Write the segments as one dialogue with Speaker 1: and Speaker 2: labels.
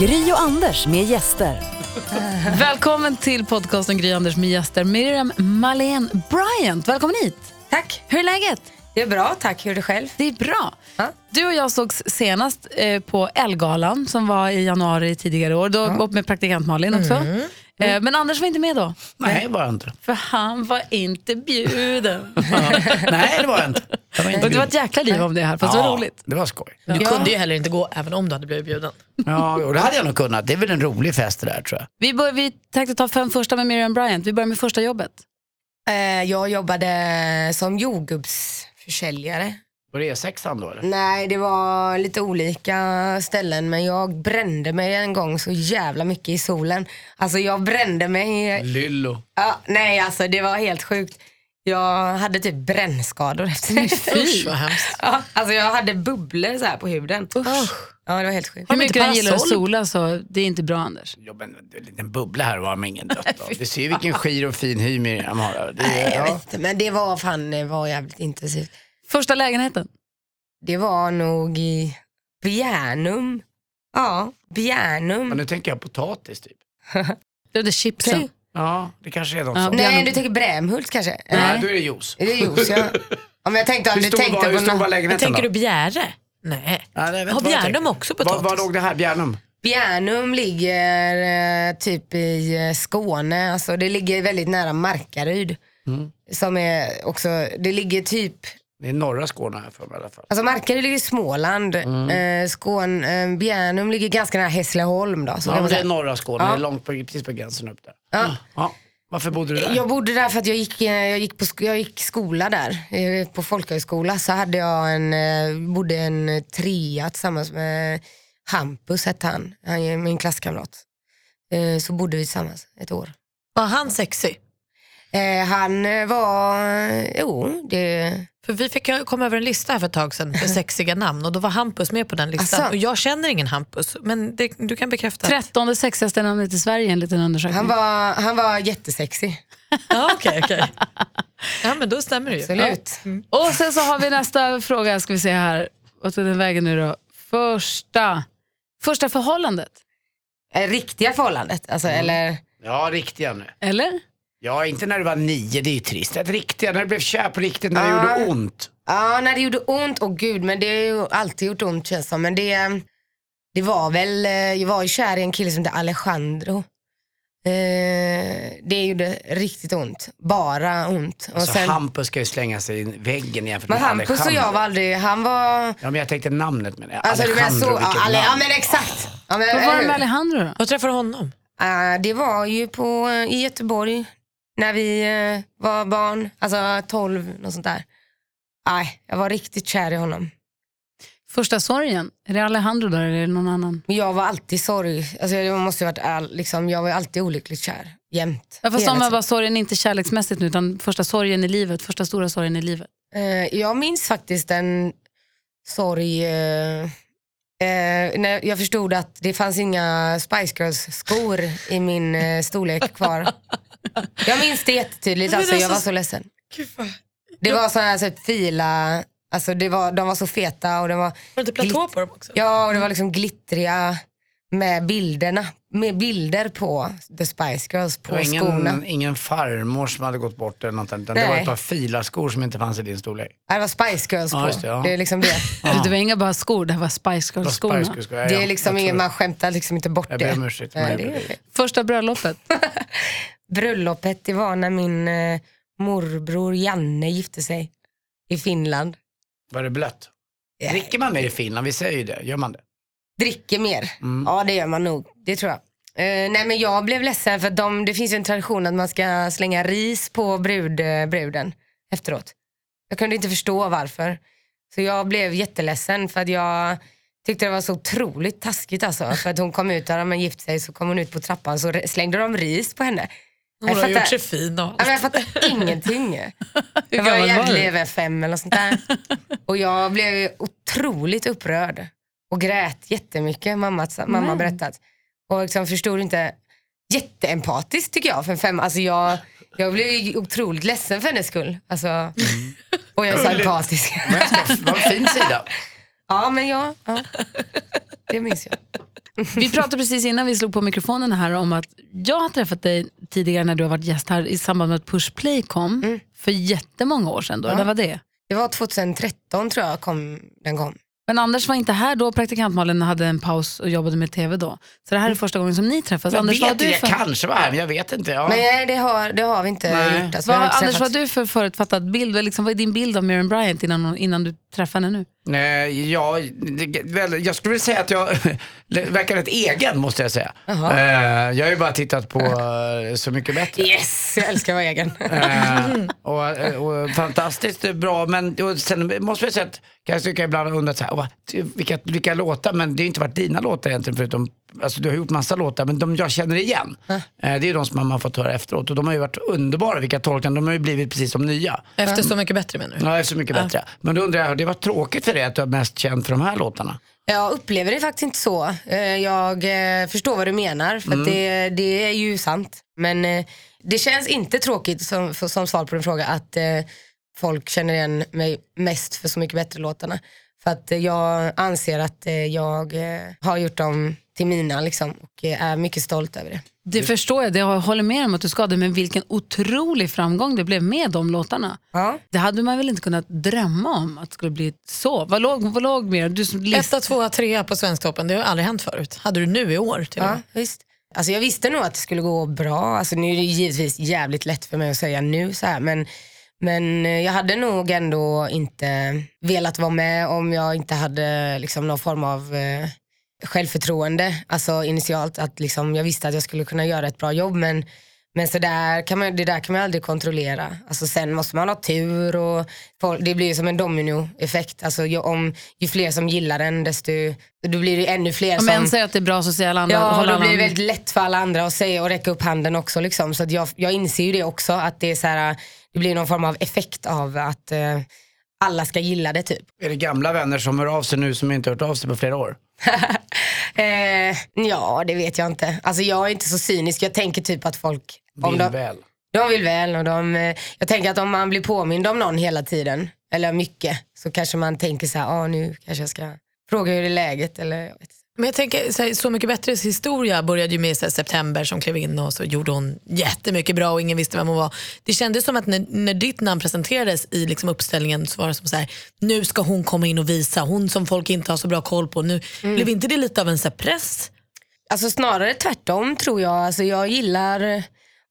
Speaker 1: Gry och Anders med gäster.
Speaker 2: Välkommen till podcasten Gry Anders med gäster. Miriam Malene Bryant, välkommen hit.
Speaker 3: Tack.
Speaker 2: Hur är läget?
Speaker 3: Det är bra, tack. Hur är det själv?
Speaker 2: Det är bra.
Speaker 3: Ja.
Speaker 2: Du och jag sågs senast eh, på Elgalan som var i januari tidigare år. Då var med praktikant Malin också.
Speaker 3: Mm.
Speaker 2: Eh, men Anders var inte med då,
Speaker 4: Nej, var jag inte.
Speaker 2: för han var inte bjuden.
Speaker 4: Nej, det var jag inte. Jag var inte
Speaker 2: det var ett jäkla liv om det här, fast det var roligt.
Speaker 4: det var skoj.
Speaker 5: Du kunde ju heller inte gå även om du hade blivit bjuden.
Speaker 4: Ja, och det hade jag nog kunnat. Det är väl en rolig fest det där tror jag.
Speaker 2: Vi, bör, vi tänkte ta fem första med Miriam Bryant. Vi börjar med första jobbet.
Speaker 3: Eh, jag jobbade som jordgubbsförsäljare.
Speaker 4: Var det E6 då eller?
Speaker 3: Nej, det var lite olika ställen men jag brände mig en gång så jävla mycket i solen. Alltså jag brände mig.
Speaker 4: Lyllo.
Speaker 3: Ja, nej, alltså det var helt sjukt. Jag hade typ brännskador efter det.
Speaker 5: Usch vad hemskt.
Speaker 3: Ja, alltså jag hade bubblor så här på huden. Ja, det var helt sjukt.
Speaker 2: Hur mycket
Speaker 5: inte
Speaker 2: den gillar att sola så det är inte bra Anders.
Speaker 4: Ja, men en liten bubbla här var man ingen dött av. Du ser ju vilken skir och fin hy Miriam har. Det
Speaker 3: Nej, jag vet
Speaker 4: ja.
Speaker 3: inte, men det var fan det var jävligt intensivt.
Speaker 2: Första lägenheten.
Speaker 3: Det var nog i Bjärnum. Ja, Bjärnum.
Speaker 4: Men nu tänker jag potatis typ.
Speaker 2: Det var chipsen.
Speaker 3: Okej.
Speaker 4: Ja, det kanske är något
Speaker 2: Ja,
Speaker 4: sånt.
Speaker 3: Nej, du tänker Brämhult kanske?
Speaker 4: Nej, då är det juice.
Speaker 3: Är det juice? Ja. Om jag tänkte om
Speaker 4: Hur
Speaker 3: du
Speaker 4: stor
Speaker 3: tänkte
Speaker 4: var, hur
Speaker 3: på
Speaker 4: stor var
Speaker 3: något.
Speaker 4: lägenheten
Speaker 5: Tänker
Speaker 4: då?
Speaker 5: du Bjäre? Nej.
Speaker 4: Ja, nej, jag vet
Speaker 5: Har
Speaker 4: inte vad jag
Speaker 5: Bjärnum också
Speaker 4: Var,
Speaker 5: potatis?
Speaker 4: var låg det här, Bjärnum?
Speaker 3: Bjärnum ligger eh, typ i eh, Skåne. Alltså, det ligger väldigt nära Markaryd.
Speaker 4: Mm.
Speaker 3: Som är också, det ligger typ,
Speaker 4: Det är norra Skåne här för mig i alla fall.
Speaker 3: alltså Markaryd ligger i Småland.
Speaker 4: Mm.
Speaker 3: Eh, Skån, eh, Bjärnum ligger ganska nära Hässleholm då. Så
Speaker 4: Ja, det är norra Skåne,
Speaker 3: Ja.
Speaker 4: det är långt på, precis på gränsen upp där.
Speaker 3: Ja.
Speaker 4: Ja. Varför bodde du där?
Speaker 3: Jag bodde där för att jag gick, eh, jag gick, på, jag gick skola där. Eh, På folkhögskola så hade jag en, eh, bodde en trea tillsammans med Hampus hette han, han är min klasskamrat. Så bodde vi tillsammans ett år.
Speaker 5: Var han sexig?
Speaker 3: Han var, jo det,
Speaker 5: För vi fick komma över en lista här för ett tag sedan med sexiga namn och då var Hampus med på den listan.
Speaker 3: Asså?
Speaker 5: Och jag känner ingen Hampus, men det, du kan bekräfta. att-
Speaker 2: Trettonde sexigaste namnet i Sverige en liten undersökning.
Speaker 3: han, var, han var jättesexig.
Speaker 5: Ja, okej, okej. Ja, men då stämmer det ju.
Speaker 3: Absolut.
Speaker 2: Och sen så har vi nästa fråga, ska vi se här. Vad tog den vägen nu då? Första, första förhållandet,
Speaker 3: Eh, Riktiga förhållandet, alltså, eller
Speaker 4: Ja, riktiga nu.
Speaker 2: eller?
Speaker 4: Ja, inte när du var nio, det är ju trist. Ett riktiga, när du blev kär på riktigt, när det
Speaker 3: Ja.
Speaker 4: gjorde ont.
Speaker 3: Ja, när det gjorde ont, åh gud, men det har ju alltid gjort ont känns som. Men det, det var väl, eh, jag var ju kär i en kille som hette Alejandro. Eh, det gjorde riktigt ont, bara ont. Och
Speaker 4: Så
Speaker 3: sen,
Speaker 4: Hampus ska ju slänga sig i väggen jämfört
Speaker 3: men
Speaker 4: med
Speaker 3: Hampus och
Speaker 4: Alejandro.
Speaker 3: jag var aldrig, han var,
Speaker 4: Ja, men jag tänkte namnet med det.
Speaker 3: alltså du menar så,
Speaker 4: Alejandro,
Speaker 3: ja,
Speaker 4: vilket
Speaker 3: Ale, ja
Speaker 4: namn.
Speaker 3: men exakt. Ja, men,
Speaker 2: Vad var det med? Alejandro då?
Speaker 5: Vad träffade du honom?
Speaker 3: Eh, det var ju på, eh, i Göteborg när vi eh, var barn, alltså 12, något sånt där. Nej, jag var riktigt kär i honom.
Speaker 2: Första sorgen, är det Alejandro där eller är det någon annan?
Speaker 3: Jag var alltid sorg. Alltså jag måste varit all, liksom, jag var alltid olyckligt kär. Jämt.
Speaker 2: Ja, fast om var sorgen, inte kärleksmässigt nu, utan första sorgen i livet, första stora sorgen i livet.
Speaker 3: Eh, jag minns faktiskt en sorg eh, eh, när jag förstod att det fanns inga Spice Girls skor i min eh, storlek kvar. Jag minns det jättetydligt, alltså, jag
Speaker 5: alltså-
Speaker 3: var så ledsen. Det var sådana här här, fila, alltså det var, de var så feta och det var,
Speaker 5: Var det inte platå på dem också?
Speaker 3: ja, och det var liksom glittriga med bilderna, med bilder på The Spice Girls
Speaker 4: Det
Speaker 3: på
Speaker 4: var
Speaker 3: skorna.
Speaker 4: ingen, ingen farmor som hade gått bort eller något utan det
Speaker 3: Nej.
Speaker 4: var ett par filarskor som inte fanns i din storlek.
Speaker 3: Ja, Det var Spice Girls
Speaker 4: Ja,
Speaker 3: på.
Speaker 4: just det, ja.
Speaker 3: det är liksom det.
Speaker 2: Det var inga bara skor, det var Spice
Speaker 4: Det
Speaker 2: Girls-skorna.
Speaker 4: Ja,
Speaker 3: Det
Speaker 4: ja.
Speaker 3: är liksom ingen,
Speaker 4: tror-
Speaker 3: man skämtar liksom inte bort
Speaker 4: Jag
Speaker 3: det.
Speaker 4: ber om ursäkt.
Speaker 3: Nej, det
Speaker 4: jag-
Speaker 3: är okej.
Speaker 2: Första bröllopet,
Speaker 3: Bröllopet det var när min eh, morbror Janne gifte sig i Finland.
Speaker 4: Var det blött?
Speaker 3: Ja.
Speaker 4: Dricker man mer i Finland? Vi säger ju det. Gör man det?
Speaker 3: Dricker mer.
Speaker 4: Mm.
Speaker 3: Ja det gör man nog, det tror jag. Eh, nej men jag blev ledsen för de, det finns ju en tradition att man ska slänga ris på brud, eh, bruden efteråt. Jag kunde inte förstå varför. Så jag blev jätteledsen för att jag tyckte det var så otroligt taskigt alltså. För att hon kom ut, där man gift sig, så kom hon ut på trappan så slängde de ris på henne.
Speaker 5: Hon
Speaker 3: Jag
Speaker 5: har gjort
Speaker 3: fattar-
Speaker 5: sig fin och
Speaker 3: men jag fattar ingenting. Jag var
Speaker 2: du?
Speaker 3: över fem eller sånt där. Och jag blev otroligt upprörd. Och grät jättemycket, mamma, mamma har berättat. Och liksom förstod inte, jätteempatiskt tycker jag för en fem. Alltså jag, jag blev otroligt ledsen för hennes skull. Alltså, Och jag är så
Speaker 4: jag Det var en fin sida.
Speaker 3: Ja, men ja, ja. det minns jag.
Speaker 2: Vi pratade precis innan vi slog på mikrofonen här om att jag har träffat dig tidigare när du har varit gäst här i samband med att Push Play kom
Speaker 3: Mm.
Speaker 2: för jättemånga år sedan. Då. När var det?
Speaker 3: Det var 2013 tror jag kom, den kom.
Speaker 2: Men Anders var inte här då, praktikant Malin hade en paus och jobbade med tv då. Så det här är första gången som ni träffas.
Speaker 4: Jag
Speaker 2: Anders, vad
Speaker 4: vet
Speaker 2: du
Speaker 4: inte,
Speaker 2: för...
Speaker 4: kanske var här, men jag vet inte. Ja.
Speaker 3: Nej, det har, det har vi inte
Speaker 4: Nej.
Speaker 3: gjort. Alltså,
Speaker 2: Vad, Anders, vad har du för förutfattad bild? Liksom, vad är din bild av Miriam Bryant innan, innan du träffar henne nu?
Speaker 4: Nej, ja, det- väl, jag skulle vilja säga att jag verkar rätt egen måste jag säga. Eh, jag har ju bara tittat på eh, Så mycket bättre.
Speaker 3: Yes, jag älskar att vara egen.
Speaker 4: Eh, och, och fantastiskt bra, men och sen måste jag säga att jag tycker ibland undrat så här, "Åh, vilka, vilka låtar, men det har inte varit dina låtar egentligen förutom, alltså du har gjort massa låtar, men de jag känner igen, eh, det är de som man har fått höra efteråt och de har ju varit underbara, vilka tolkningar, de har ju blivit precis som nya.
Speaker 5: Efter Så mycket bättre menar du?
Speaker 4: Ja, är så mycket bättre. Men då undrar jag, har det varit tråkigt för dig att du är mest känd för de här låtarna?
Speaker 3: Jag upplever det faktiskt inte så. Eh, Jag eh, förstår vad du menar, för att det, det är ju sant. Men det känns inte tråkigt som, som svar på din fråga att folk känner igen mig mest för Så mycket bättre-låtarna. För att jag anser att jag har gjort dem till mina liksom, och är mycket stolt över det.
Speaker 2: Det förstår jag, det jag håller med om att du ska det, men vilken otrolig framgång det blev med de låtarna.
Speaker 3: Ja.
Speaker 2: Det hade man väl inte kunnat drömma om att det skulle bli så. Vad låg, vad låg mer? Du som list...
Speaker 5: Etta, tvåa, trea på Svensktoppen, det har aldrig hänt förut. Hade du nu i år till
Speaker 3: Ja, visst. Alltså jag visste nog att det skulle gå bra. Alltså nu är det givetvis jävligt lätt för mig att säga nu så här, men, men eh, jag hade nog ändå inte velat vara med om jag inte hade liksom någon form av eh, självförtroende. Alltså initialt att liksom, jag visste att jag skulle kunna göra ett bra jobb men men så där kan man, det där kan man aldrig kontrollera. Alltså sen måste man ha tur och det blir ju som en dominoeffekt. Alltså ju, om, ju fler som gillar den desto då blir det ännu fler
Speaker 2: Om
Speaker 3: som...
Speaker 2: en säger att det är bra så säger alla andra
Speaker 3: Ja,
Speaker 2: håller
Speaker 3: då blir det väldigt lätt för alla andra att säga och räcka upp handen också. Liksom. Så att jag, jag inser ju det också, att det, är så här, det blir någon form av effekt av att eh, alla ska gilla det typ.
Speaker 4: Är det gamla vänner som hör av sig nu som inte hört av sig på flera år?
Speaker 3: Eh, ja, det vet jag inte. Alltså jag är inte så cynisk, jag tänker typ att folk, om
Speaker 4: Vill
Speaker 3: de,
Speaker 4: väl.
Speaker 3: de vill väl och de, eh, jag tänker att om man blir påmind om någon hela tiden, eller mycket, så kanske man tänker så här, ah, nu kanske jag ska fråga hur det är läget eller jag vet inte.
Speaker 5: Men jag tänker, så, här, så mycket bättres historia började ju med här, September som klev in och så gjorde hon jättemycket bra och ingen visste vem hon var. Det kändes som att när, när ditt namn presenterades i liksom uppställningen så var det som så här, nu ska hon komma in och visa, hon som folk inte har så bra koll på. Nu, Blev inte det lite av en så här, press?
Speaker 3: Alltså snarare tvärtom tror jag. Alltså jag gillar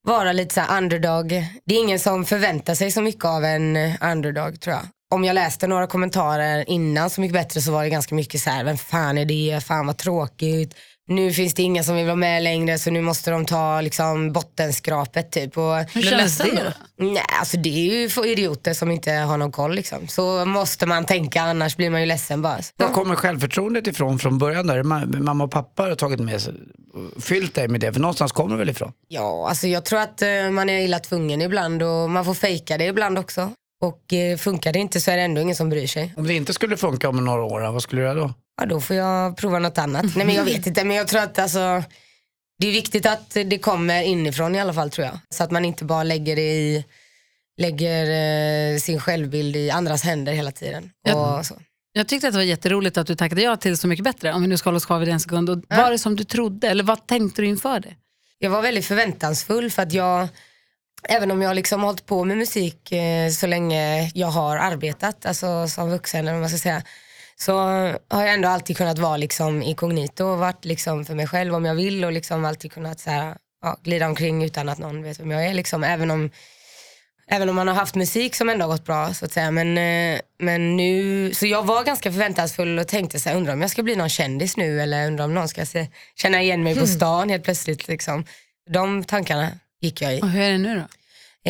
Speaker 3: vara lite så underdog. Det är ingen som förväntar sig så mycket av en underdog tror jag. Om jag läste några kommentarer innan Så mycket bättre så var det ganska mycket så här, vem fan är det, fan vad tråkigt. Nu finns det inga som vill vara med längre så nu måste de ta liksom bottenskrapet typ. Och,
Speaker 2: Hur känns det?
Speaker 5: då?
Speaker 3: nej, alltså det är ju för idioter som inte har någon koll liksom. Så måste man tänka annars blir man ju ledsen bara.
Speaker 4: Var kommer självförtroendet ifrån från början? Där? Ma- Mamma och pappa har tagit med sig, fyllt dig med det, för någonstans kommer det väl ifrån?
Speaker 3: Ja, alltså jag tror att eh, man är illa tvungen ibland och man får fejka det ibland också. Och eh, funkar det inte så är det ändå ingen som bryr sig.
Speaker 4: Om det inte skulle funka om några år, vad skulle du göra då?
Speaker 3: Ja, då får jag prova något annat. Nej men jag vet inte, men jag tror att alltså, det är viktigt att det kommer inifrån i alla fall tror jag. Så att man inte bara lägger det i lägger eh, sin självbild i andras händer hela tiden. Och så.
Speaker 2: Jag tyckte att det var jätteroligt att du tackade ja till Så mycket bättre, om vi nu ska hålla oss kvar vid en sekund. Och Var det som du trodde, eller vad tänkte du inför det?
Speaker 3: jag var väldigt förväntansfull för att jag, även om jag liksom har hållit på med musik eh, så länge jag har arbetat, alltså som vuxen eller vad man ska säga, så har jag ändå alltid kunnat vara liksom inkognito och varit liksom för mig själv om jag vill och liksom alltid kunnat så här, ja, glida omkring utan att någon vet vem jag är. Liksom. Även, om, även om man har haft musik som ändå har gått bra så att säga. Men, eh, men nu, så jag var ganska förväntansfull och tänkte så här, undrar om jag ska bli någon kändis nu eller undrar om någon ska se, känna igen mig på stan helt plötsligt. Liksom. De tankarna gick jag i.
Speaker 2: Och hur är det nu då?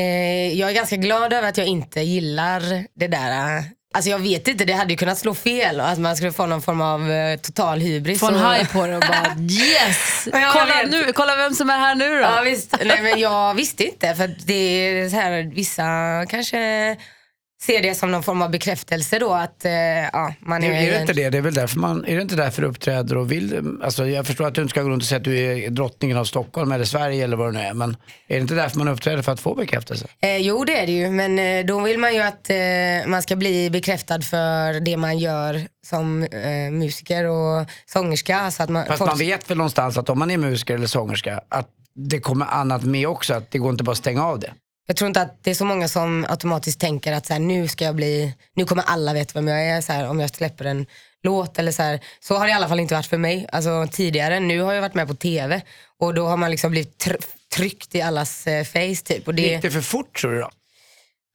Speaker 3: Eh, jag är ganska glad över att jag inte gillar det där. eh, Alltså jag vet inte, det hade ju kunnat slå fel och att man skulle få någon form av eh, total hybris.
Speaker 2: Få en haj på det och bara yes!
Speaker 3: Ja,
Speaker 2: kolla,
Speaker 3: vet.
Speaker 2: nu, kolla vem som är här nu då.
Speaker 3: Ja, visst. Nej, men jag visste inte för det är så här, vissa kanske ser det som någon form av bekräftelse då att eh, ja, man
Speaker 4: Är,
Speaker 3: är...
Speaker 4: det inte det? Det är väl därför man, är det inte därför du uppträder och vill, alltså jag förstår att du inte ska gå runt och säga att du är drottningen av Stockholm eller Sverige eller vad det nu är, men är det inte därför man uppträder för att få bekräftelse?
Speaker 3: Eh, jo det är det ju, men eh, då vill man ju att eh, man ska bli bekräftad för det man gör som eh, musiker och sångerska. Så att man,
Speaker 4: Fast
Speaker 3: folk-
Speaker 4: man vet väl någonstans att om man är musiker eller sångerska, att det kommer annat med också, att det går inte bara att stänga av det.
Speaker 3: Jag tror inte att det är så många som automatiskt tänker att så här, nu ska jag bli, nu kommer alla veta vem jag är så här, om jag släpper en låt eller så här. Så har det i alla fall inte varit för mig. Alltså tidigare, nu har jag varit med på TV och då har man liksom blivit tr- tryckt i allas eh, face typ. Och det,
Speaker 4: Gick det för fort tror du då?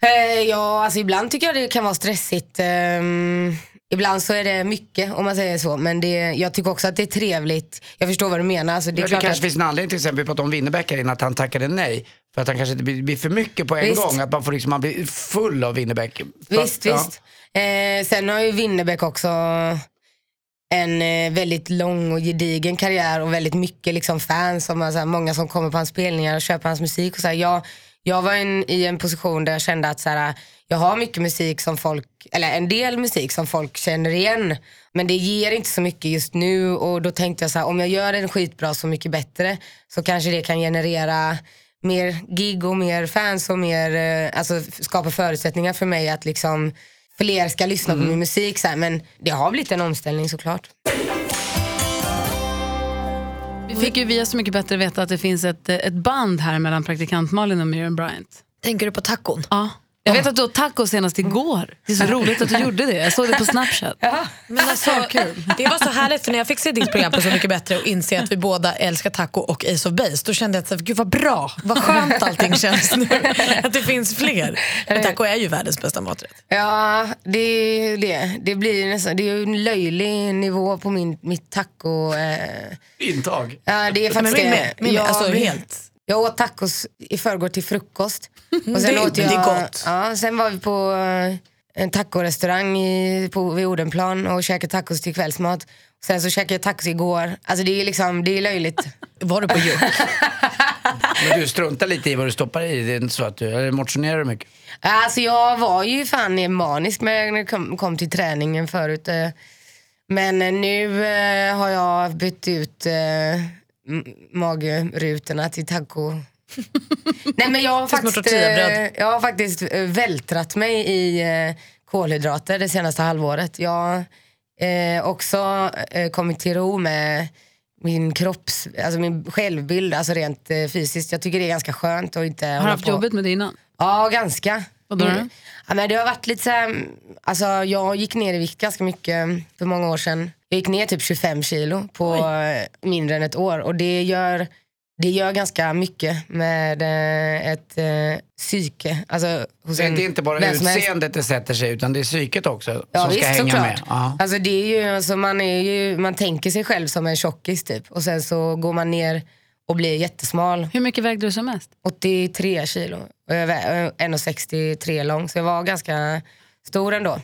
Speaker 3: Eh, ja, alltså ibland tycker jag det kan vara stressigt. Ehm, ibland så är det mycket om man säger så. Men det, jag tycker också att det är trevligt. Jag förstår vad du menar. Alltså, det är
Speaker 4: Ja, det
Speaker 3: klart
Speaker 4: kanske
Speaker 3: att,
Speaker 4: finns en anledning till exempel, vi pratade om Winnerbäck innan, att han tackade nej. För att han kanske inte blir, blir för mycket på en
Speaker 3: Visst.
Speaker 4: gång, att man, får liksom, man blir full av Winnerbäck.
Speaker 3: visst,
Speaker 4: Ja.
Speaker 3: visst. Eh, sen har ju Winnerbäck också en eh, väldigt lång och gedigen karriär och väldigt mycket liksom fans. Som har, så här, många som kommer på hans spelningar och köper hans musik. Och så här, jag, jag var en, i en position där jag kände att så här, jag har mycket musik som folk, eller en del musik som folk känner igen. Men det ger inte så mycket just nu och då tänkte jag så här, om jag gör en skitbra Så mycket bättre så kanske det kan generera mer gig och mer fans och mer, eh, alltså skapa förutsättningar för mig att liksom fler ska lyssna på min musik. Så här. Men det har blivit en omställning såklart.
Speaker 2: Fick ju via Så mycket bättre veta att det finns ett, ett band här mellan praktikant Malin och Miriam Bryant.
Speaker 5: Tänker du på tacon?
Speaker 2: Ja. Jag vet att du åt taco senast igår. Det är så roligt att du gjorde det. Jag såg det på Snapchat.
Speaker 5: Men alltså, det var så härligt för när jag fick se ditt program på Så mycket bättre och inse att vi båda älskar taco och Ace of Base, då kände jag att gud vad bra, vad skönt allting känns nu. Att det finns fler. Men taco är ju världens bästa maträtt.
Speaker 3: Ja, det, det, det blir nästan, det är ju en löjlig nivå på min, mitt taco. Eh.
Speaker 4: Intag.
Speaker 3: Ja, det är
Speaker 5: Men
Speaker 3: faktiskt
Speaker 5: med, min med,
Speaker 3: Jag-
Speaker 5: alltså helt.
Speaker 3: Jag åt tacos i förrgår till frukost. Och
Speaker 5: Det-
Speaker 3: åt
Speaker 5: det
Speaker 3: jag,
Speaker 5: är gott.
Speaker 3: Ja, sen var vi på eh, en tacorestaurang i, på, vid Odenplan och käkade tacos till kvällsmat. Sen så käkade jag tacos igår. Alltså det är liksom, det är löjligt.
Speaker 5: Var du på Juck?
Speaker 4: Men du struntar lite i vad du stoppar i, det är inte så att du, eller motionerar du mycket?
Speaker 3: Alltså jag var ju fan manisk när det kom, kom till träningen förut. eh. Men nu eh, har jag bytt ut magrutorna till taco. Nej men jag har faktiskt, eh, jag har faktiskt eh, vältrat mig i eh, kolhydrater det senaste halvåret. Jag har eh, också eh, kommit till ro med min kropps, alltså min självbild, alltså rent eh, fysiskt. Jag tycker det är ganska skönt att inte
Speaker 2: Har du haft
Speaker 3: på.
Speaker 2: jobbigt med det innan?
Speaker 3: Ja, ganska.
Speaker 2: Vadå då?
Speaker 3: Mm. Ja, men det har varit lite så här, alltså jag gick ner i vikt ganska mycket för många år sedan. Jag gick ner typ 25 kilo på eh, mindre än ett år och det gör, det gör ganska mycket med eh, ett eh, psyke. Alltså, hos
Speaker 4: Så
Speaker 3: en-
Speaker 4: det är inte bara utseendet det sätter sig utan det är psyket också
Speaker 3: Ja,
Speaker 4: som ska
Speaker 3: visst,
Speaker 4: hänga
Speaker 3: såklart.
Speaker 4: med. Ja.
Speaker 3: Alltså det är ju, alltså man, är ju, man tänker sig själv som en tjockis typ och sen så går man ner och blir jättesmal.
Speaker 2: Hur mycket vägde du som mest?
Speaker 3: 83 kilo och jag är 1,63 lång så jag var ganska stor ändå.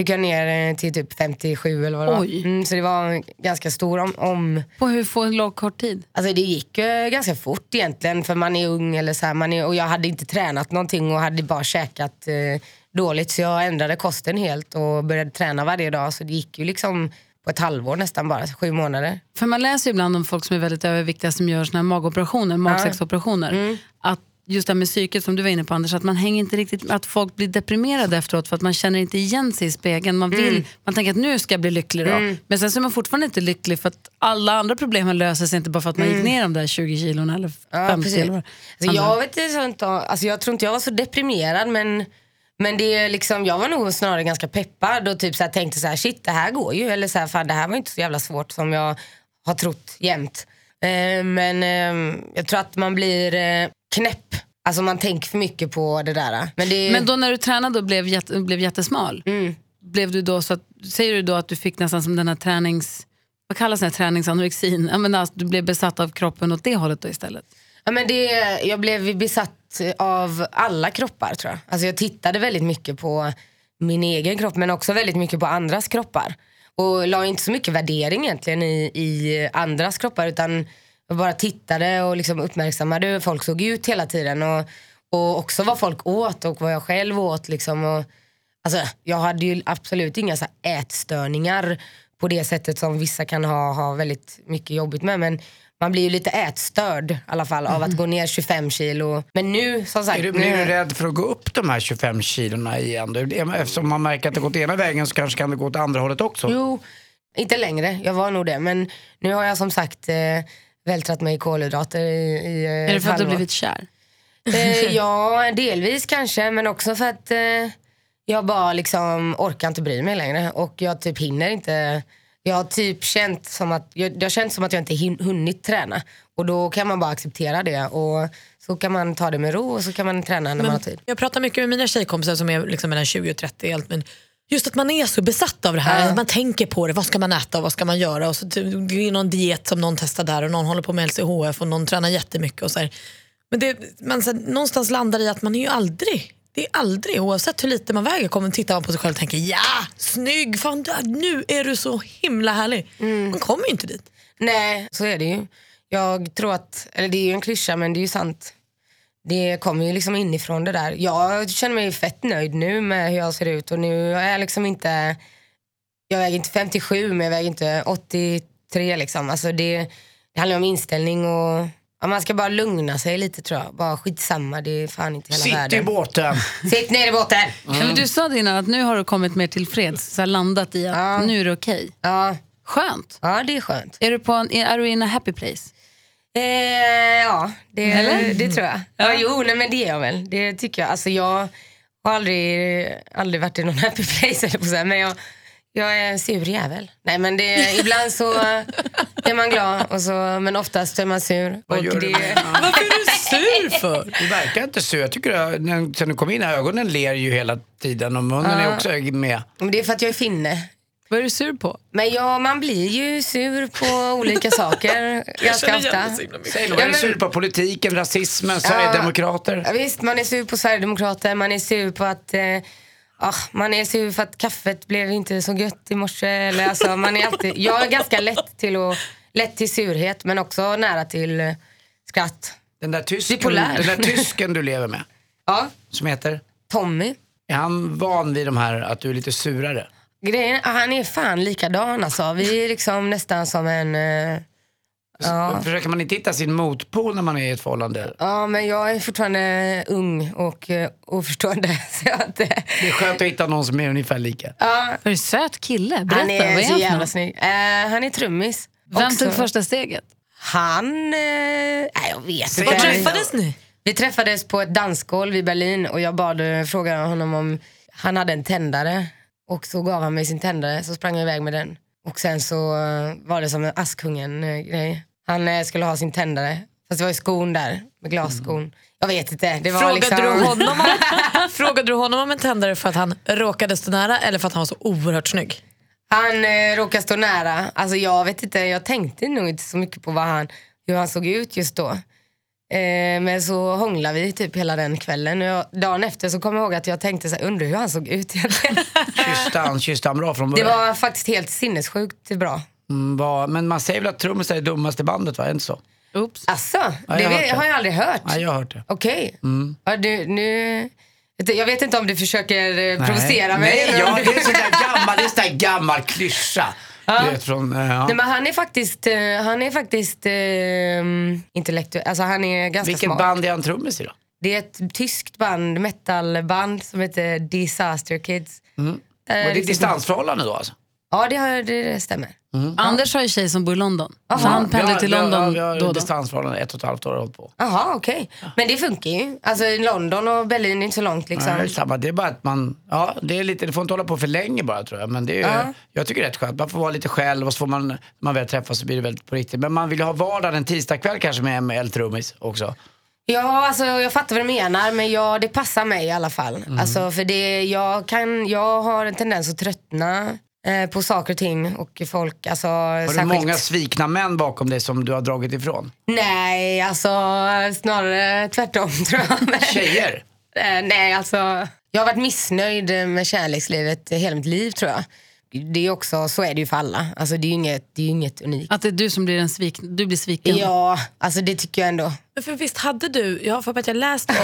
Speaker 3: Så gick jag ner eh, till typ 57 eller vad det
Speaker 2: Oj.
Speaker 3: var. Mm, så det var ganska stor om, om
Speaker 2: På hur få låg kort tid?
Speaker 3: Alltså det gick eh, ganska fort egentligen för man är ung eller så här, man är, och jag hade inte tränat någonting och hade bara käkat eh, dåligt så jag ändrade kosten helt och började träna varje dag så det gick ju liksom på ett halvår nästan bara, sju månader.
Speaker 2: För man läser ju ibland om folk som är väldigt överviktiga som gör såna här magoperationer, magsäcksoperationer. Att just det här med psyket som du var inne på Anders, att man hänger inte riktigt att folk blir deprimerade efteråt för att man känner inte igen sig i spegeln. Man, vill, man tänker att nu ska jag bli lycklig då. Men sen så är man fortfarande inte lycklig för att alla andra problem löser sig inte bara för att man gick ner de där 20 kilona eller 50
Speaker 3: precis.
Speaker 2: kilo.
Speaker 3: Alltså, jag, vet inte, alltså, jag tror inte jag var så deprimerad men, men det är liksom, jag var nog snarare ganska peppad och typ så här, tänkte så här, shit det här går ju. Eller så här, fan, det här var inte så jävla svårt som jag har trott jämt. Eh, men eh, jag tror att man blir eh, knäpp. Alltså man tänker för mycket på det där. Men, det,
Speaker 2: Men då när du tränade och blev, jätte, blev jättesmal, blev du då så att, säger du då att du fick nästan som den här tränings... Vad kallas här träningsanorexin? Jag menar, alltså, du blev besatt av kroppen åt det hållet då istället?
Speaker 3: Ja, men det, jag blev besatt av alla kroppar tror jag. Alltså jag tittade väldigt mycket på min egen kropp men också väldigt mycket på andras kroppar. Och la inte så mycket värdering egentligen i, i andras kroppar utan jag bara tittade och liksom uppmärksammade hur folk såg ut hela tiden. Och, och också vad folk åt och vad jag själv åt. Liksom. Och Alltså, jag hade ju absolut inga så ätstörningar på det sättet som vissa kan ha, ha väldigt mycket jobbigt med. Men man blir ju lite ätstörd i alla fall av att gå ner 25 kilo. Men nu som sagt.
Speaker 4: Är du,
Speaker 3: nu,
Speaker 4: blir du rädd för att gå upp de här 25 kilona igen? Eftersom man märker att det gått ena vägen så kanske kan det gå åt andra hållet också.
Speaker 3: Jo, inte längre. Jag var nog det. Men nu har jag som sagt eh, vältrat mig i kolhydrater i, i eh,
Speaker 2: Är det för att du har blivit kär?
Speaker 3: Eh, ja, delvis kanske, men också för att eh, jag bara liksom orkar inte bry mig längre och jag typ hinner inte. Jag har typ känt som att jag, har känts som att jag inte hin- hunnit träna och då kan man bara acceptera det och så kan man ta det med ro och så kan man träna när man har tid.
Speaker 5: Jag pratar mycket med mina tjejkompisar som är liksom mellan 20 och 30 i allt, men just att man är så besatt av det här. Att man tänker på det, vad ska man äta och vad ska man göra? Och så det är någon diet som någon testar där och någon håller på med LCHF och någon tränar jättemycket. Och så här. Men det, man så här, någonstans landar i att man är ju aldrig, det är aldrig, oavsett hur lite man väger, kommer tittar man på sig själv och tänker ja, snygg, fan, nu är du så himla härlig. Man kommer ju inte dit.
Speaker 3: Nej, så är det ju. Jag tror att, eller det är ju en klyscha men det är ju sant. Det kommer ju liksom inifrån det där. Jag känner mig fett nöjd nu med hur jag ser ut och nu är jag liksom inte, jag väger inte 57 men jag väger inte 83 liksom. Alltså det, det handlar om inställning och ja, man ska bara lugna sig lite tror jag. Bara skitsamma, det är fan inte hela
Speaker 4: Sitt i
Speaker 3: världen.
Speaker 4: båten.
Speaker 3: Sitt ner i båten!
Speaker 2: Men du sa det innan att nu har du kommit mer tillfreds, så landat i att
Speaker 3: Ja.
Speaker 2: nu är det okej.
Speaker 3: Ja,
Speaker 2: Skönt.
Speaker 3: ja, det är skönt.
Speaker 2: Är du, på en, är du in a happy place?
Speaker 3: Eh, ja, det,
Speaker 2: Eller?
Speaker 3: det tror jag. Ja. jo, nej, men det är jag väl. Det tycker jag. Alltså, jag har aldrig, aldrig varit i någon happy place, eller på så här, men jag, jag är en sur jävel. Nej, men det, ibland så är man glad, och så, men oftast är man sur.
Speaker 4: Vad
Speaker 3: och
Speaker 4: gör du
Speaker 3: det,
Speaker 4: med-
Speaker 5: Varför är du sur för?
Speaker 4: Du verkar inte så. Jag tycker att när, sen du kom in här, ögonen ler ju hela tiden och munnen är också med.
Speaker 3: men det är för att jag är finne.
Speaker 2: Vad är du sur på?
Speaker 3: Men ja, man blir ju sur på olika saker ganska ofta.
Speaker 4: Säg då,
Speaker 3: Ja,
Speaker 4: är du sur på politiken, rasismen, Sverigedemokrater?
Speaker 3: Ja, visst, man är sur på Sverigedemokrater, man är sur på att eh, ah, man är sur för att kaffet blev inte så gött i morse. Eller, alltså, man är alltid, jag är ganska lätt till, att, lätt till surhet men också nära till eh, skratt.
Speaker 4: Den där, tysken, den där tysken du lever med,
Speaker 3: Ja,
Speaker 4: som heter?
Speaker 3: Tommy.
Speaker 4: Är han van vid de här att du är lite surare?
Speaker 3: Grejen, han är fan likadan alltså. Vi är liksom nästan som en... Eh, ja.
Speaker 4: Försöker man inte hitta sin motpol när man är i ett förhållande?
Speaker 3: ja, men jag är fortfarande ung och eh, oförstående. Så att, eh,
Speaker 4: Det är skönt att hitta någon som är ungefär lika.
Speaker 3: ja,
Speaker 2: Är du söt kille? Berätta,
Speaker 3: han
Speaker 2: vad
Speaker 3: är
Speaker 2: är
Speaker 3: så
Speaker 2: han för
Speaker 3: jävla
Speaker 2: något?
Speaker 3: snygg. Eh, han är trummis.
Speaker 2: Vem
Speaker 3: Också-
Speaker 2: tog första steget?
Speaker 3: Han... Eh, nej, jag vet inte.
Speaker 5: Var träffades ni?
Speaker 3: Vi träffades på ett dansgolv i Berlin och jag bad fråga honom om han hade en tändare. Och så gav han mig sin tändare, så sprang jag iväg med den. Och sen så eh, var det som en Askungen-grej. Han eh, skulle ha sin tändare, fast det var ju skon där, med glasskon. Jag vet inte. Det var
Speaker 5: Frågade,
Speaker 3: liksom...
Speaker 5: du honom om, frågade du honom om en tändare för att han råkade stå nära eller för att han var så oerhört snygg?
Speaker 3: Han eh, råkade stå nära. Alltså jag vet inte, jag tänkte nog inte så mycket på vad han, hur han såg ut just då. Eh, men så hånglade vi typ hela den kvällen. Och jag, dagen efter så kom jag ihåg att jag tänkte så här, undrar hur han såg ut egentligen.
Speaker 4: Kysste han, kysste han bra från
Speaker 3: Det
Speaker 4: början?
Speaker 3: var faktiskt helt sinnessjukt bra.
Speaker 4: Mm, vad- men man säger väl att trummisar är dummast i bandet, va? Är det inte så?
Speaker 2: Oops.
Speaker 3: Alltså,
Speaker 4: jag
Speaker 3: det
Speaker 4: har det.
Speaker 3: har jag aldrig hört.
Speaker 4: Ja, jag har hört det.
Speaker 3: Okej. Ja, du, nu... Jag vet inte om du försöker eh, provocera mig.
Speaker 4: Nej, ja, det är en sån där gammal, det är sån där gammal klyscha. Vet, från, eh, ja.
Speaker 3: Nej, men han är faktiskt, eh, han är faktiskt eh, intellektuell. Alltså han är ganska
Speaker 4: Vilket
Speaker 3: smart.
Speaker 4: band är han trummis i då?
Speaker 3: Det är ett tyskt band, metalband som heter Disaster Kids. Eh,
Speaker 4: Och det är
Speaker 3: riktigt-
Speaker 4: distansförhållande då alltså?
Speaker 3: Ja, det, har, det, det stämmer.
Speaker 2: Anders har ju tjej som bor i London. Så han pendlar till London
Speaker 4: Vi har, vi
Speaker 2: då
Speaker 4: har
Speaker 2: och då.
Speaker 4: distansförhållande ett och ett halvt år har hållit på.
Speaker 3: Jaha, okej. Men det funkar ju. Alltså London och Berlin är inte så långt liksom.
Speaker 4: Nej, det är samma. Det är bara att man, ja, det är lite, det får inte hålla på för länge bara tror jag. Men det är,
Speaker 3: Ja.
Speaker 4: jag tycker det är rätt skönt. Man får vara lite själv och så får man, när man väl träffas så blir det väldigt på riktigt. Men man vill ju ha vardagen en tisdagkväll kanske med en eltrummis också.
Speaker 3: Ja, alltså, jag fattar vad du menar, men ja, det passar mig i alla fall.
Speaker 4: Mm.
Speaker 3: Alltså, för det, jag, kan, jag har en tendens att tröttna eh, på saker och ting och folk. Alltså,
Speaker 4: Har du många svikna män bakom dig som du har dragit ifrån?
Speaker 3: Nej, alltså snarare tvärtom tror jag.
Speaker 4: Tjejer?
Speaker 3: Eh, nej, alltså. Jag har varit missnöjd med kärlekslivet hela mitt liv tror jag. Det är också, så är det ju för alla. Alltså, det är ju inget, det är ju inget unikt.
Speaker 2: Att det är du som blir, en svik, du blir sviken.
Speaker 3: Ja, alltså det tycker jag ändå.
Speaker 5: Men för visst hade du, jag har för att jag läst om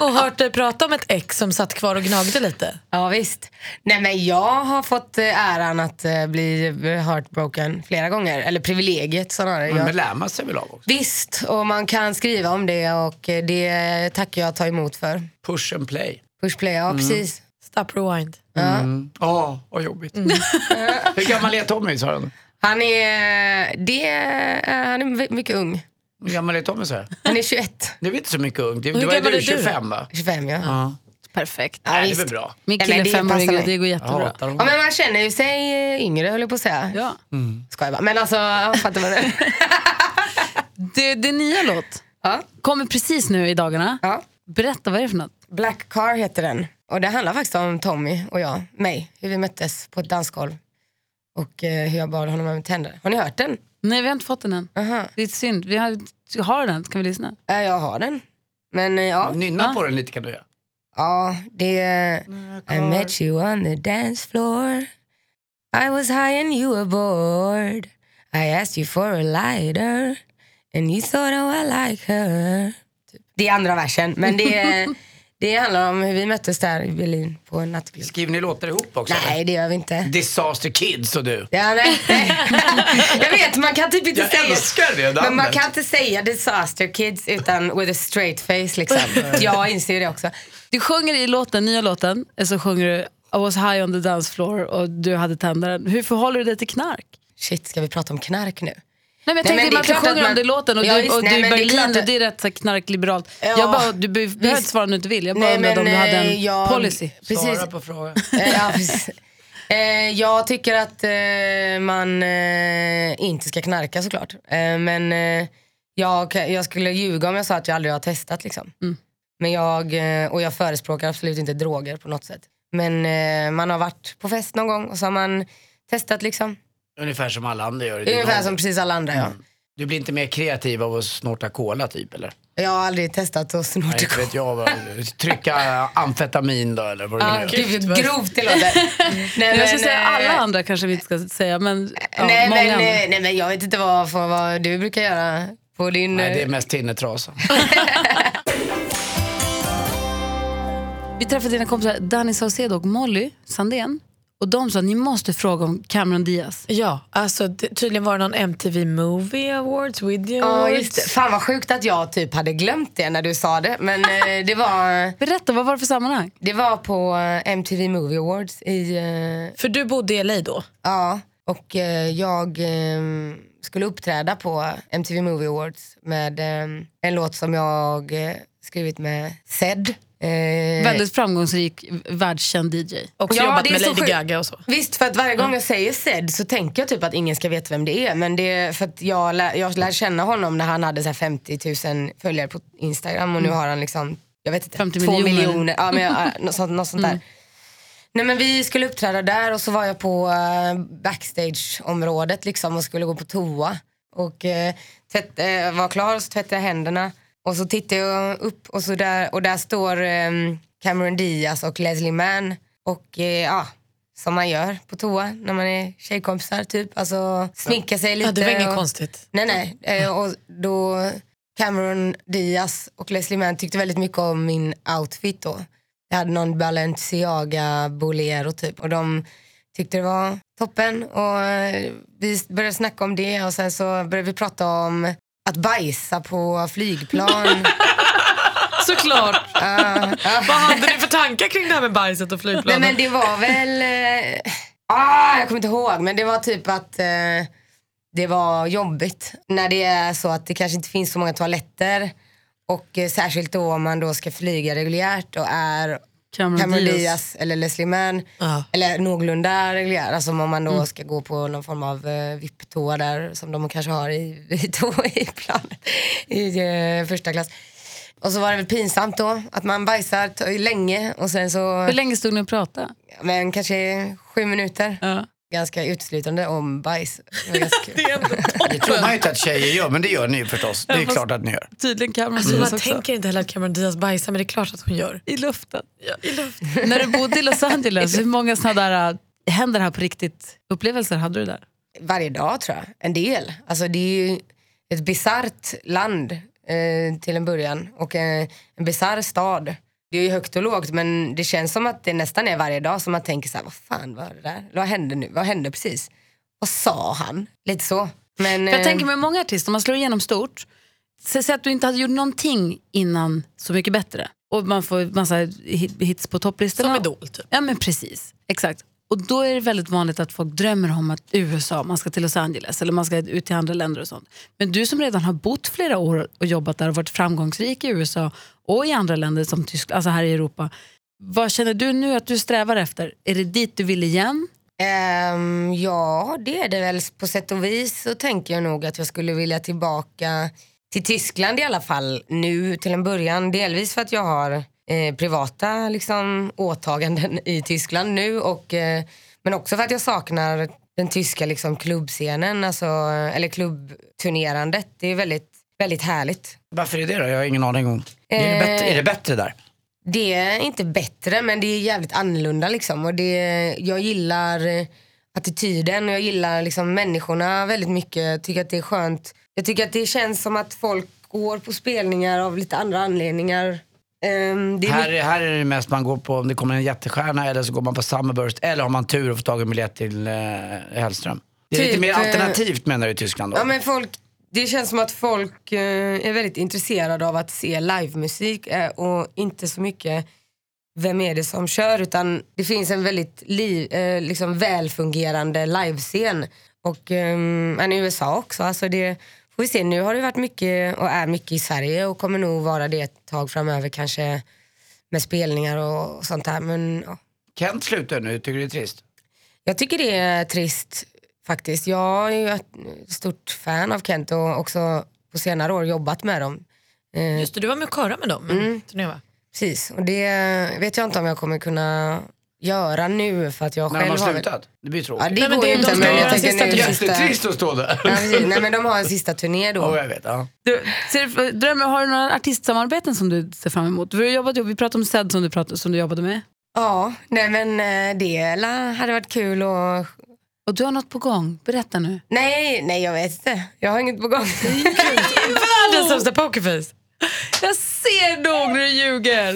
Speaker 5: och hört dig prata om ett ex som satt kvar och gnagde lite.
Speaker 3: Ja visst. Nej men jag har fått eh, äran att eh, bli heartbroken flera gånger. Eller privilegiet snarare.
Speaker 4: Men lär man sig väl av också.
Speaker 3: visst, och man kan skriva om det och eh, det tackar jag ta emot för.
Speaker 4: Push and play.
Speaker 3: Push play, ja precis.
Speaker 5: Stop rewind.
Speaker 3: Ja.
Speaker 4: Ja, vad jobbigt. Hur gammal är Tommy sa du?
Speaker 3: Han är, det, är- han är mycket ung.
Speaker 4: Hur gammal är Tommy sa jag?
Speaker 3: Han är 21,
Speaker 4: Det är inte så mycket ung. Det,
Speaker 5: hur
Speaker 4: det var du
Speaker 5: är du?
Speaker 4: 25 va?
Speaker 3: 25 ja.
Speaker 4: Ja.
Speaker 2: Perfekt.
Speaker 3: Ja,
Speaker 4: Nej, det är väl bra.
Speaker 2: Min kille är
Speaker 3: det
Speaker 2: fem år yngre, det går jättebra.
Speaker 3: Ja, men man känner ju sig yngre höll jag på att säga.
Speaker 2: Ja.
Speaker 3: Skojar bara. Men alltså, fattar vad det
Speaker 2: Det, det är nya låt.
Speaker 3: ja.
Speaker 2: Kommer precis nu i dagarna.
Speaker 3: ja.
Speaker 2: Berätta, vad är det för något?
Speaker 3: Black Car heter den. Och det handlar faktiskt om Tommy och jag, mig, hur vi möttes på ett dansgolv. Och eh, hur jag bad honom om tänder. Har ni hört den?
Speaker 2: Nej, vi har inte fått den än.
Speaker 3: Aha.
Speaker 2: Det är synd. Vi har, har den, kan vi lyssna?
Speaker 3: Ja, jag har den. Men eh, ja,
Speaker 4: Nynna
Speaker 2: Ja.
Speaker 4: på den lite kan du göra.
Speaker 3: ja det är... I met you on the dance floor I was high and you were bored I asked you for a lighter And you thought oh I like her Typ. Det är andra versen, men det, är- det handlar om hur vi möttes där i Berlin på en nattklubb.
Speaker 4: Skriver ni låtar ihop också?
Speaker 3: Nej, det gör vi inte.
Speaker 4: Disaster Kids och du.
Speaker 3: Ja, nej, nej. jag vet, man kan typ inte
Speaker 4: Jag
Speaker 3: säga...
Speaker 4: älskar det
Speaker 3: Men man
Speaker 4: namnet.
Speaker 3: kan inte säga disaster kids utan with a straight face liksom. jag inser det också.
Speaker 2: Du sjunger i låten, nya låten, så sjunger du I was high on the dance floor och du hade tändaren. Hur förhåller du dig till knark?
Speaker 3: Shit, ska vi prata om knark nu?
Speaker 2: Nej, men jag
Speaker 3: Nej,
Speaker 2: tänkte
Speaker 3: men det är
Speaker 2: att du sjunger
Speaker 3: att man-
Speaker 2: om det låten och
Speaker 3: Ja,
Speaker 2: du,
Speaker 3: visst,
Speaker 2: och
Speaker 3: nej,
Speaker 2: du är i
Speaker 3: men det är
Speaker 2: Berlin
Speaker 3: klart
Speaker 2: och
Speaker 3: att-
Speaker 2: det är rätt så knarkliberalt.
Speaker 3: Ja,
Speaker 2: jag bara, du be- behöver inte svara om du inte vill. Jag bara
Speaker 3: Nej,
Speaker 2: undrade om du
Speaker 3: men,
Speaker 2: hade en
Speaker 3: eh, jag-
Speaker 2: policy.
Speaker 3: Precis.
Speaker 4: Svara på frågan.
Speaker 3: Eh, ja. Eh, jag tycker att eh, man eh, inte ska knarka såklart. Eh, men eh, jag, jag skulle ljuga om jag sa att jag aldrig har testat. Liksom.
Speaker 2: Mm.
Speaker 3: Men jag, eh, och jag förespråkar absolut inte droger på något sätt. Men eh, man har varit på fest någon gång och så har man testat. Liksom.
Speaker 4: Ungefär som alla andra gör i din
Speaker 3: Ungefär
Speaker 4: ålder.
Speaker 3: som precis alla andra. Ja.
Speaker 4: Du blir inte mer kreativ av att snorta cola typ eller?
Speaker 3: Jag har aldrig testat att snorta
Speaker 4: Nej, inte vet jag. vad- Trycka amfetamin då eller vad
Speaker 3: Ja,
Speaker 4: nu gör.
Speaker 3: Gud, vad grovt det låter. Nej,
Speaker 2: jag ska
Speaker 3: men,
Speaker 2: säga
Speaker 3: eh,
Speaker 2: alla andra kanske vi inte ska säga, men ja,
Speaker 3: nej,
Speaker 2: många
Speaker 3: men,
Speaker 2: andra.
Speaker 3: eh, nej men jag vet inte vad, vad, vad du brukar göra på din...
Speaker 4: Nej, det är
Speaker 3: eh,
Speaker 4: mest tinnetrasa.
Speaker 2: Vi träffade dina kompisar Danny Saucedo och Molly Sandén. Och de sa att ni måste fråga om Cameron Diaz.
Speaker 5: Ja, alltså det, tydligen var det någon MTV Movie Awards, Video
Speaker 3: Ja,
Speaker 5: Awards.
Speaker 3: just det. Fan vad sjukt att jag typ hade glömt det när du sa det. Men eh, det, var,
Speaker 2: Berätta, vad var det för sammanhang?
Speaker 3: det var på eh, MTV Movie Awards i... Eh,
Speaker 5: För du bodde i LA då?
Speaker 3: ja, och eh, jag eh, skulle uppträda på MTV Movie Awards med en låt som jag skrivit med Zed. Eh,
Speaker 2: Väldigt framgångsrik, världskänd DJ.
Speaker 5: Också
Speaker 3: Ja,
Speaker 5: jobbat
Speaker 3: det är
Speaker 5: med Lady. Gaga och så.
Speaker 3: Visst, för att varje gång jag säger Zed så tänker jag typ att ingen ska veta vem det är. Men det är för att jag, lär, jag lär känna honom när han hade så här 50 000 följare på Instagram och nu har han liksom, jag vet inte,
Speaker 2: 50
Speaker 3: två
Speaker 2: miljoner.
Speaker 3: miljoner. Ja, men, ja, något sånt, något sånt där. Nej men vi skulle uppträda där och så var jag på uh, backstageområdet liksom och skulle gå på toa. Och uh, tvätt, eh, var klar och så tvättade jag händerna. Och så tittade jag upp och, så där, och där står ehm, Cameron Diaz och Leslie Mann. Och eh, ja, som man gör på toa när man är tjejkompisar typ. Alltså sminka sig lite.
Speaker 5: Ja, det var inget
Speaker 3: och,
Speaker 5: konstigt.
Speaker 3: Nej nej. Eh, och då Cameron Diaz och Leslie Mann tyckte väldigt mycket om min outfit då. Jag hade någon Balenciaga bolero typ och de tyckte det var toppen. Och eh, vi började snacka om det och sen så började vi prata om att bajsa på flygplan.
Speaker 5: Såklart.
Speaker 3: Ja, ja.
Speaker 5: Vad hade ni för tankar kring det här med bajset och
Speaker 3: Nej
Speaker 5: flygplanen?
Speaker 3: men det var väl, eh, ah, jag kommer inte ihåg men det var typ att eh, det var jobbigt när det är så att det kanske inte finns så många toaletter och eh, särskilt då om man då ska flyga reguljärt och är
Speaker 2: Cameron,
Speaker 3: Cameron
Speaker 2: Diaz.
Speaker 3: Diaz eller Leslie Mann
Speaker 5: Ja.
Speaker 3: eller någorlunda reguljär, alltså om man då ska gå på någon form av eh, VIP-toa där som de kanske har i, i, toa, i planet i eh, första klass. Och så var det väl pinsamt då att man bajsar länge och sen så
Speaker 2: Hur länge stod ni och pratade?
Speaker 3: men kanske sju minuter.
Speaker 2: Ja.
Speaker 3: Ganska uteslutande om bajs. Det
Speaker 4: tror man inte att tjejer gör, men det gör ni ju förstås. Det är
Speaker 2: fast-
Speaker 4: klart att ni gör.
Speaker 2: Tydligen Cameron
Speaker 5: Alltså,
Speaker 2: Diaz
Speaker 5: man
Speaker 2: också.
Speaker 5: tänker inte heller att Cameron Diaz bajsar men det är klart att hon gör.
Speaker 2: I luften.
Speaker 5: Ja, i luft.
Speaker 2: När du bodde i Los Angeles, hur många sådana där äh, händer här på riktigt upplevelser hade du där?
Speaker 3: Varje dag tror jag. En del. Alltså det är ju ett bisarrt land eh, till en början och eh, en bisarr stad. Det är ju högt och lågt men det känns som att det nästan är varje dag som man tänker så här, vad fan var det där? Vad hände nu? Vad hände precis? Vad sa han? Lite så. Men,
Speaker 2: jag
Speaker 3: eh,
Speaker 2: tänker med många artister, om man slår igenom stort, så säg att du inte hade gjort någonting innan Så mycket bättre. Och man får massa hit- hits på topplistorna.
Speaker 5: Som Idol typ.
Speaker 2: Ja men precis, exakt. Och då är det väldigt vanligt att folk drömmer om att USA, man ska till Los Angeles eller man ska ut till andra länder och sånt. Men du som redan har bott flera år och jobbat där och varit framgångsrik i USA och i andra länder som Tyskland, alltså här i Europa. Vad känner du nu att du strävar efter? Är det dit du vill igen?
Speaker 3: Um, ja, det är det väl. På sätt och vis så tänker jag nog att jag skulle vilja tillbaka till Tyskland i alla fall nu till en början. Delvis för att jag har eh, privata liksom, åtaganden i Tyskland nu. Och, eh, men också för att jag saknar den tyska liksom, klubbscenen, alltså, eller klubbturnerandet. Det är väldigt, väldigt härligt.
Speaker 4: Varför är det då? Jag har ingen aning om. Är, det
Speaker 3: Eh,
Speaker 4: bättre, är det bättre där?
Speaker 3: Det är inte bättre men det är jävligt annorlunda liksom. Och det, jag gillar eh, attityden och jag gillar liksom människorna väldigt mycket. Jag tycker att det är skönt. Jag tycker att det känns som att folk går på spelningar av lite andra anledningar. Det är
Speaker 4: Här, här är det mest man går på om det kommer en jättestjärna eller så går man på Summerburst eller har man tur och får tag i en biljett till eh, Hellström. Det är
Speaker 3: Typ,
Speaker 4: lite mer
Speaker 3: eh,
Speaker 4: alternativt menar du i Tyskland då?
Speaker 3: Ja, men folk, det känns som att folk eh, är väldigt intresserade av att se livemusik eh, och inte så mycket vem är det som kör utan det finns en väldigt liv, eh, liksom välfungerande livescen. Och men i USA också. Alltså det, får vi se, nu har det varit mycket och är mycket i Sverige och kommer nog vara det ett tag framöver kanske med spelningar och sånt där. Men ja.
Speaker 4: Kent slutar nu, tycker du det är trist?
Speaker 3: Jag tycker det är trist faktiskt. Jag är ju ett stort fan av Kent och också på senare år jobbat med dem. Eh,
Speaker 5: Just det, du var med och körade med dem. Mm. Va?
Speaker 3: precis, och det vet jag inte om jag kommer kunna göra nu för att jag
Speaker 4: När de
Speaker 3: själv
Speaker 4: har
Speaker 3: har...
Speaker 4: slutat? Det blir
Speaker 3: Ja,
Speaker 4: tråkigt.
Speaker 3: det
Speaker 5: Nej, men
Speaker 3: går
Speaker 5: det-
Speaker 3: ju
Speaker 5: de
Speaker 3: inte men jag tänker
Speaker 5: sista
Speaker 3: nu sista...
Speaker 4: Jättetrist att stå där.
Speaker 3: Ja, precis. Nej men de har en sista turné då.
Speaker 4: Ja, jag vet. Ja.
Speaker 2: Du, ser, drömmer, har du några artistsamarbeten som du ser fram emot? Vi, har jobbat, vi pratade om Zed som du, pratade, som du jobbade med.
Speaker 3: Ja, nej men eh, det hade varit kul och...
Speaker 2: Och du har något på gång, berätta nu.
Speaker 3: Nej, nej jag vet inte. Jag har inget på gång.
Speaker 5: Världens sämsta pokerface.
Speaker 2: Jag ser nog när du ljuger.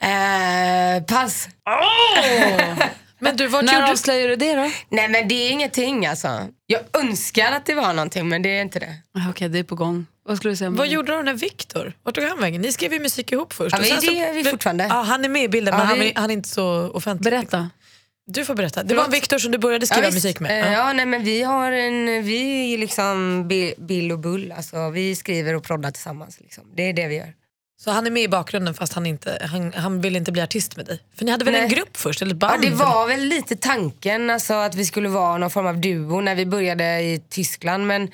Speaker 3: eh, pass.
Speaker 5: Men du, vart
Speaker 2: När
Speaker 5: du...
Speaker 2: avslöjar du det då?
Speaker 3: Nej men det är ingenting alltså. Jag önskar att det var någonting men det är inte det.
Speaker 2: Ah, Okej, det är på gång. Vad skulle du säga?
Speaker 5: Vad gjorde de med Viktor? Vart tog han vägen? Ni skrev ju musik ihop först.
Speaker 3: Ja,
Speaker 5: så-
Speaker 3: det är vi fortfarande.
Speaker 5: Ja, han är med i bilden
Speaker 3: Ja,
Speaker 5: men han,
Speaker 3: vi-
Speaker 5: är- han är inte så offentlig.
Speaker 2: Berätta.
Speaker 5: Du får berätta. Det
Speaker 3: Förlåt?
Speaker 5: var Viktor som du började skriva
Speaker 3: visst.
Speaker 5: musik med.
Speaker 3: Eh,
Speaker 5: Ja.
Speaker 3: Ja, nej, men vi har en, vi är liksom Bi- Bill och Bull. Alltså, vi skriver och proddar tillsammans. Liksom. Det är det vi gör.
Speaker 5: Så han är med i bakgrunden fast han, inte, han, han vill inte bli artist med dig? För ni hade väl
Speaker 3: Nej.
Speaker 5: en grupp först? Eller ett
Speaker 3: Ja,
Speaker 5: band?
Speaker 3: det var väl lite tanken alltså, att vi skulle vara någon form av duo när vi började i Tyskland. Men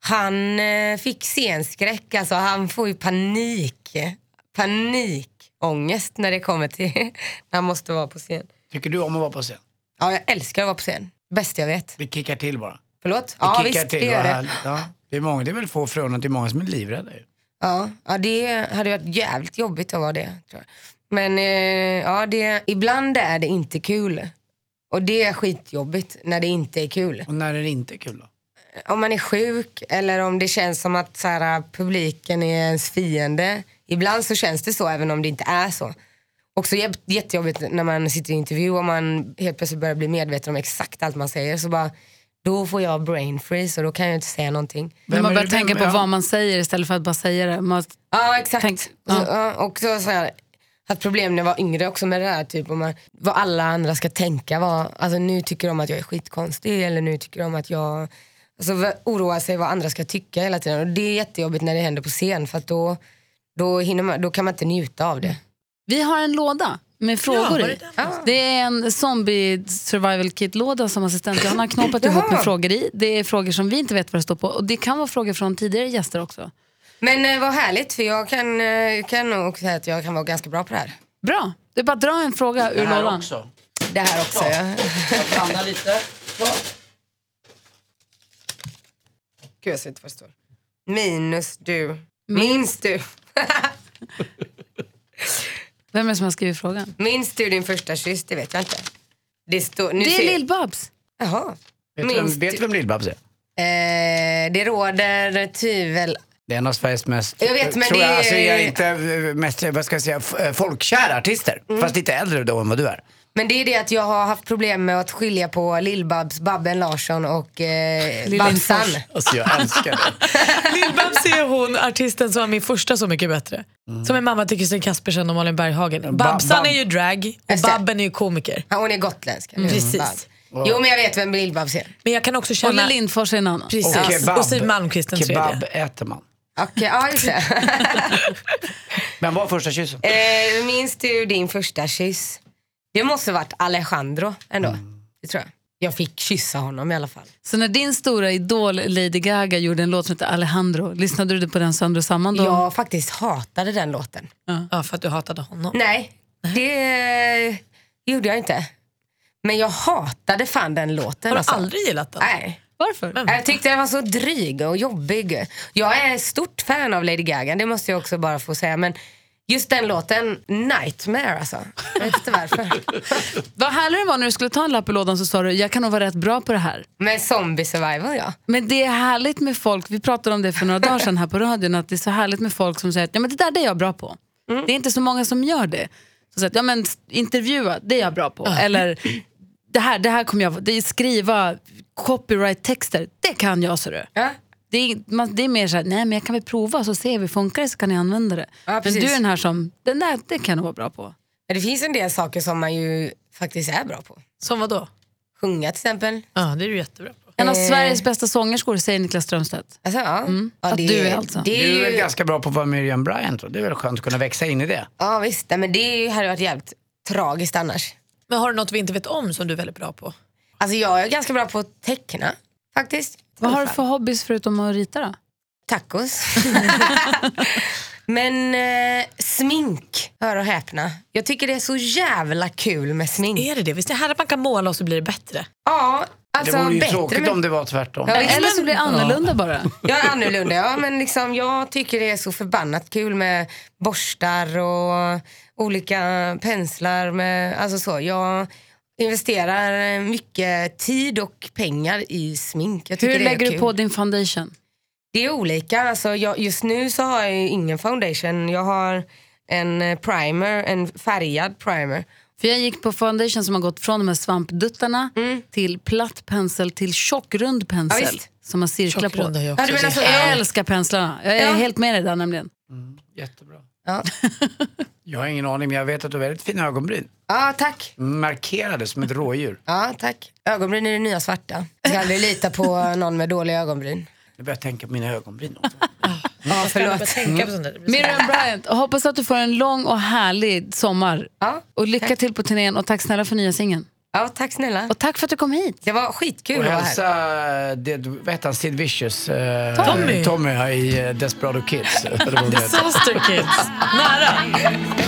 Speaker 3: han eh, fick scenskräck. Alltså, han får ju panik. Panikångest när det kommer till när han måste vara på scen.
Speaker 4: Tycker du om att vara på scen?
Speaker 3: Ja, jag älskar att vara på scen. Bäst jag vet.
Speaker 4: Vi kickar till bara.
Speaker 3: Förlåt?
Speaker 4: Vi
Speaker 3: Ja,
Speaker 4: kickar
Speaker 3: visst,
Speaker 4: till,
Speaker 3: det gör det.
Speaker 4: Ja. Det, är många, det är väl få förunnat, det är många som är livrädda ju.
Speaker 3: Ja, ja, det hade varit jävligt jobbigt att vara det. Tror jag. Men eh, ja, det, ibland är det inte kul. Och det är skitjobbigt när det inte är kul.
Speaker 4: Och när är det inte kul då?
Speaker 3: Om man är sjuk eller om det känns som att så här, publiken är ens fiende. Ibland så känns det så även om det inte är så. Också jä- jättejobbigt när man sitter i intervju och man helt plötsligt börjar bli medveten om exakt allt man säger. Så bara, då får jag brain freeze och då kan jag inte säga någonting.
Speaker 2: Men man börjar tänka på
Speaker 4: ja.
Speaker 2: vad man säger istället för att bara säga det. Man,
Speaker 3: Ja exakt.
Speaker 2: Tänk-
Speaker 3: Så,
Speaker 2: ja.
Speaker 3: ja, och så, så här, haft problem när jag var yngre också med det här. Typ, om man, vad alla andra ska tänka. Vad, alltså, nu tycker de att jag är skitkonstig eller nu tycker de att jag... Alltså, oroa sig vad andra ska tycka hela tiden. Och det är jättejobbigt när det händer på scen för att då, då, hinner man, då kan man inte njuta av det.
Speaker 2: Vi har en låda med frågor i.
Speaker 5: det
Speaker 2: är en zombie survival kit-låda som assistent Johanna har knåpat ihop med frågor i. Det är frågor som vi inte vet vad det står på. Och det kan vara frågor från tidigare gäster också.
Speaker 3: Men eh, vad härligt för jag kan, eh, kan nog säga att jag kan vara ganska bra på det här.
Speaker 2: Bra, det är bara att dra en fråga ur
Speaker 4: Det här
Speaker 2: lådan.
Speaker 4: också.
Speaker 3: Det här också. Ja.
Speaker 4: Jag blandar lite.
Speaker 3: Gud, jag ser inte vad det står. Minus du. Minns du?
Speaker 2: Vem är det som har skrivit frågan?
Speaker 3: Minns du din första kyss? Det vet jag inte. Det, står, nu
Speaker 2: Det
Speaker 3: ser-
Speaker 2: är Lill-Babs.
Speaker 3: Jaha.
Speaker 4: Vet du
Speaker 3: Minns
Speaker 4: vem, vet du vem Lill-Babs är?
Speaker 3: Eh, det råder tvivel.
Speaker 4: Det är en av Sveriges mest,
Speaker 3: Jag vet, men
Speaker 4: tror
Speaker 3: det
Speaker 4: jag, alltså, jag är inte eh, mest, vad ska jag säga, eh, folkkära artister.
Speaker 3: Mm.
Speaker 4: Fast lite äldre då än vad du är.
Speaker 3: Men det är det att jag har haft problem med att skilja på Lill-Babs, Babben Larsson och eh, Babsan.
Speaker 4: Alltså jag älskar det.
Speaker 5: Lill-Babs är hon artisten som var min första Så mycket bättre. Som är mamma till Kristin Kaspersen och Malin Berghagen. Babsan
Speaker 4: Bab-
Speaker 5: är ju drag och. Babben är ju komiker.
Speaker 3: Ja, hon är gotländsk. eller hur?
Speaker 5: Precis.
Speaker 3: Bab. Jo men jag vet vem Lill-Babs är.
Speaker 5: Men jag kan också
Speaker 2: Olle
Speaker 5: känna...
Speaker 2: Lindfors är en annan.
Speaker 5: Precis.
Speaker 4: Och kebab.
Speaker 5: Och Siw Malmkvist den
Speaker 4: Kebab
Speaker 5: tredje.
Speaker 4: äter man.
Speaker 3: Okej, ja just det.
Speaker 4: Men vad var första kyssen?
Speaker 3: eh, minns du din första kyss? Det måste varit Alejandro ändå. Det tror jag. Jag fick kyssa honom i alla fall.
Speaker 2: Så när din stora idol Lady Gaga gjorde en låt som heter Alejandro, lyssnade du på den sönder och samman då?
Speaker 3: Jag faktiskt hatade den låten.
Speaker 5: Ja, för att du hatade honom.
Speaker 3: Nej, det gjorde jag inte. Men jag hatade fan den låten.
Speaker 5: Har du
Speaker 3: alltså.
Speaker 5: aldrig gillat den?
Speaker 3: Nej.
Speaker 2: Varför?
Speaker 3: Jag tyckte den var så dryg och jobbig. Jag är stort fan av Lady Gaga, det måste jag också bara få säga. Men just den låten, Nightmare alltså. Jag vet inte varför.
Speaker 2: Vad härligt det var när du skulle ta en lapp i lådan så sa du jag kan nog vara rätt bra på det här.
Speaker 3: Men Zombie Survival ja.
Speaker 2: Men det är härligt med folk, vi pratade om det för några dagar sedan här på radion, att det är så härligt med folk som säger att ja, men det där det är jag bra på. Det är inte så många som gör det. Så att, ja, men, intervjua, det är jag bra på. Eller det här, det här kommer jag det är skriva copyright-texter, det kan jag. Så du.
Speaker 3: ja.
Speaker 2: Det är, man, det är mer så här, nej men jag kan väl prova så ser vi, funkar det så kan jag använda det.
Speaker 3: Ja,
Speaker 2: men
Speaker 3: precis.
Speaker 2: du är den här som, den där det kan jag vara bra på.
Speaker 3: Men det finns en del saker som man ju faktiskt är bra på.
Speaker 5: Som vad då?
Speaker 3: Sjunga till exempel.
Speaker 5: Ja, det är du jättebra på.
Speaker 2: En av
Speaker 3: Eh.
Speaker 2: Sveriges bästa sångerskor säger Niklas Strömstedt.
Speaker 3: Alltså, ja. ja
Speaker 2: Att du är alltså.
Speaker 3: Det
Speaker 4: Du är
Speaker 3: är
Speaker 4: väl
Speaker 3: ju,
Speaker 4: ganska bra på att vara Miriam Bryant då? Det är väl skönt att kunna växa in i det?
Speaker 3: ja visst, Nej, men det är ju- hade varit jävligt tragiskt annars.
Speaker 5: Men har du något vi inte vet om som du är väldigt bra på?
Speaker 3: Alltså jag är ganska bra på att teckna faktiskt.
Speaker 2: Vad har du för hobbys förutom att rita då?
Speaker 3: Tacos. Men eh, smink, hör och häpna. Jag tycker det är så jävla kul med smink.
Speaker 5: Är det det? Visst är det här att man kan måla och så blir det bättre?
Speaker 3: Ja, alltså
Speaker 4: det vore ju
Speaker 3: bättre.
Speaker 4: tråkigt
Speaker 3: men-
Speaker 4: om det var tvärtom.
Speaker 3: Ja,
Speaker 2: Eller så blir det annorlunda bara.
Speaker 3: Jag är annorlunda, ja men liksom, jag tycker det är så förbannat kul med borstar och olika penslar. Med, alltså så, jag investerar mycket tid och pengar i smink. Jag
Speaker 2: Hur lägger du på din foundation?
Speaker 3: Det är olika. Alltså jag, just nu så har jag ingen foundation. Jag har en primer, en färgad primer.
Speaker 2: För jag gick på foundation som har gått från de här svampduttarna till platt pensel till tjock rund pensel.
Speaker 3: Ja, visst.
Speaker 2: som har cirklar på.
Speaker 5: Tjockrund jag
Speaker 3: Ja,
Speaker 5: också.
Speaker 3: du menar så,
Speaker 2: Jag
Speaker 3: ja.
Speaker 2: älskar penslarna. Jag är
Speaker 3: Ja.
Speaker 2: helt med dig där nämligen.
Speaker 4: Jättebra.
Speaker 3: Ja.
Speaker 4: Jag har ingen aning men jag vet att du har väldigt fina ögonbryn.
Speaker 3: ja, tack.
Speaker 4: Markerade som ett rådjur.
Speaker 3: Ja, tack. Ögonbryn är det nya svarta. Jag ska aldrig lita på någon med dåliga ögonbryn.
Speaker 4: Nu börjar jag tänka på mina ögonbryn också.
Speaker 3: Ja,
Speaker 5: Jag
Speaker 3: förlåt.
Speaker 2: Miriam Bryant, hoppas att du får en lång och härlig sommar. Och lycka till på turnén och tack snälla för nya singeln.
Speaker 3: Ja, tack snälla.
Speaker 2: Och tack för att du kom hit.
Speaker 3: Det var skitkul
Speaker 4: Och
Speaker 3: att vara här.
Speaker 4: hälsa, det, vad heter han, Sid Vicious? eh,
Speaker 5: Tommy.
Speaker 4: Tommy här i eh, Desperado Kids.
Speaker 5: Disaster Kids. Nära.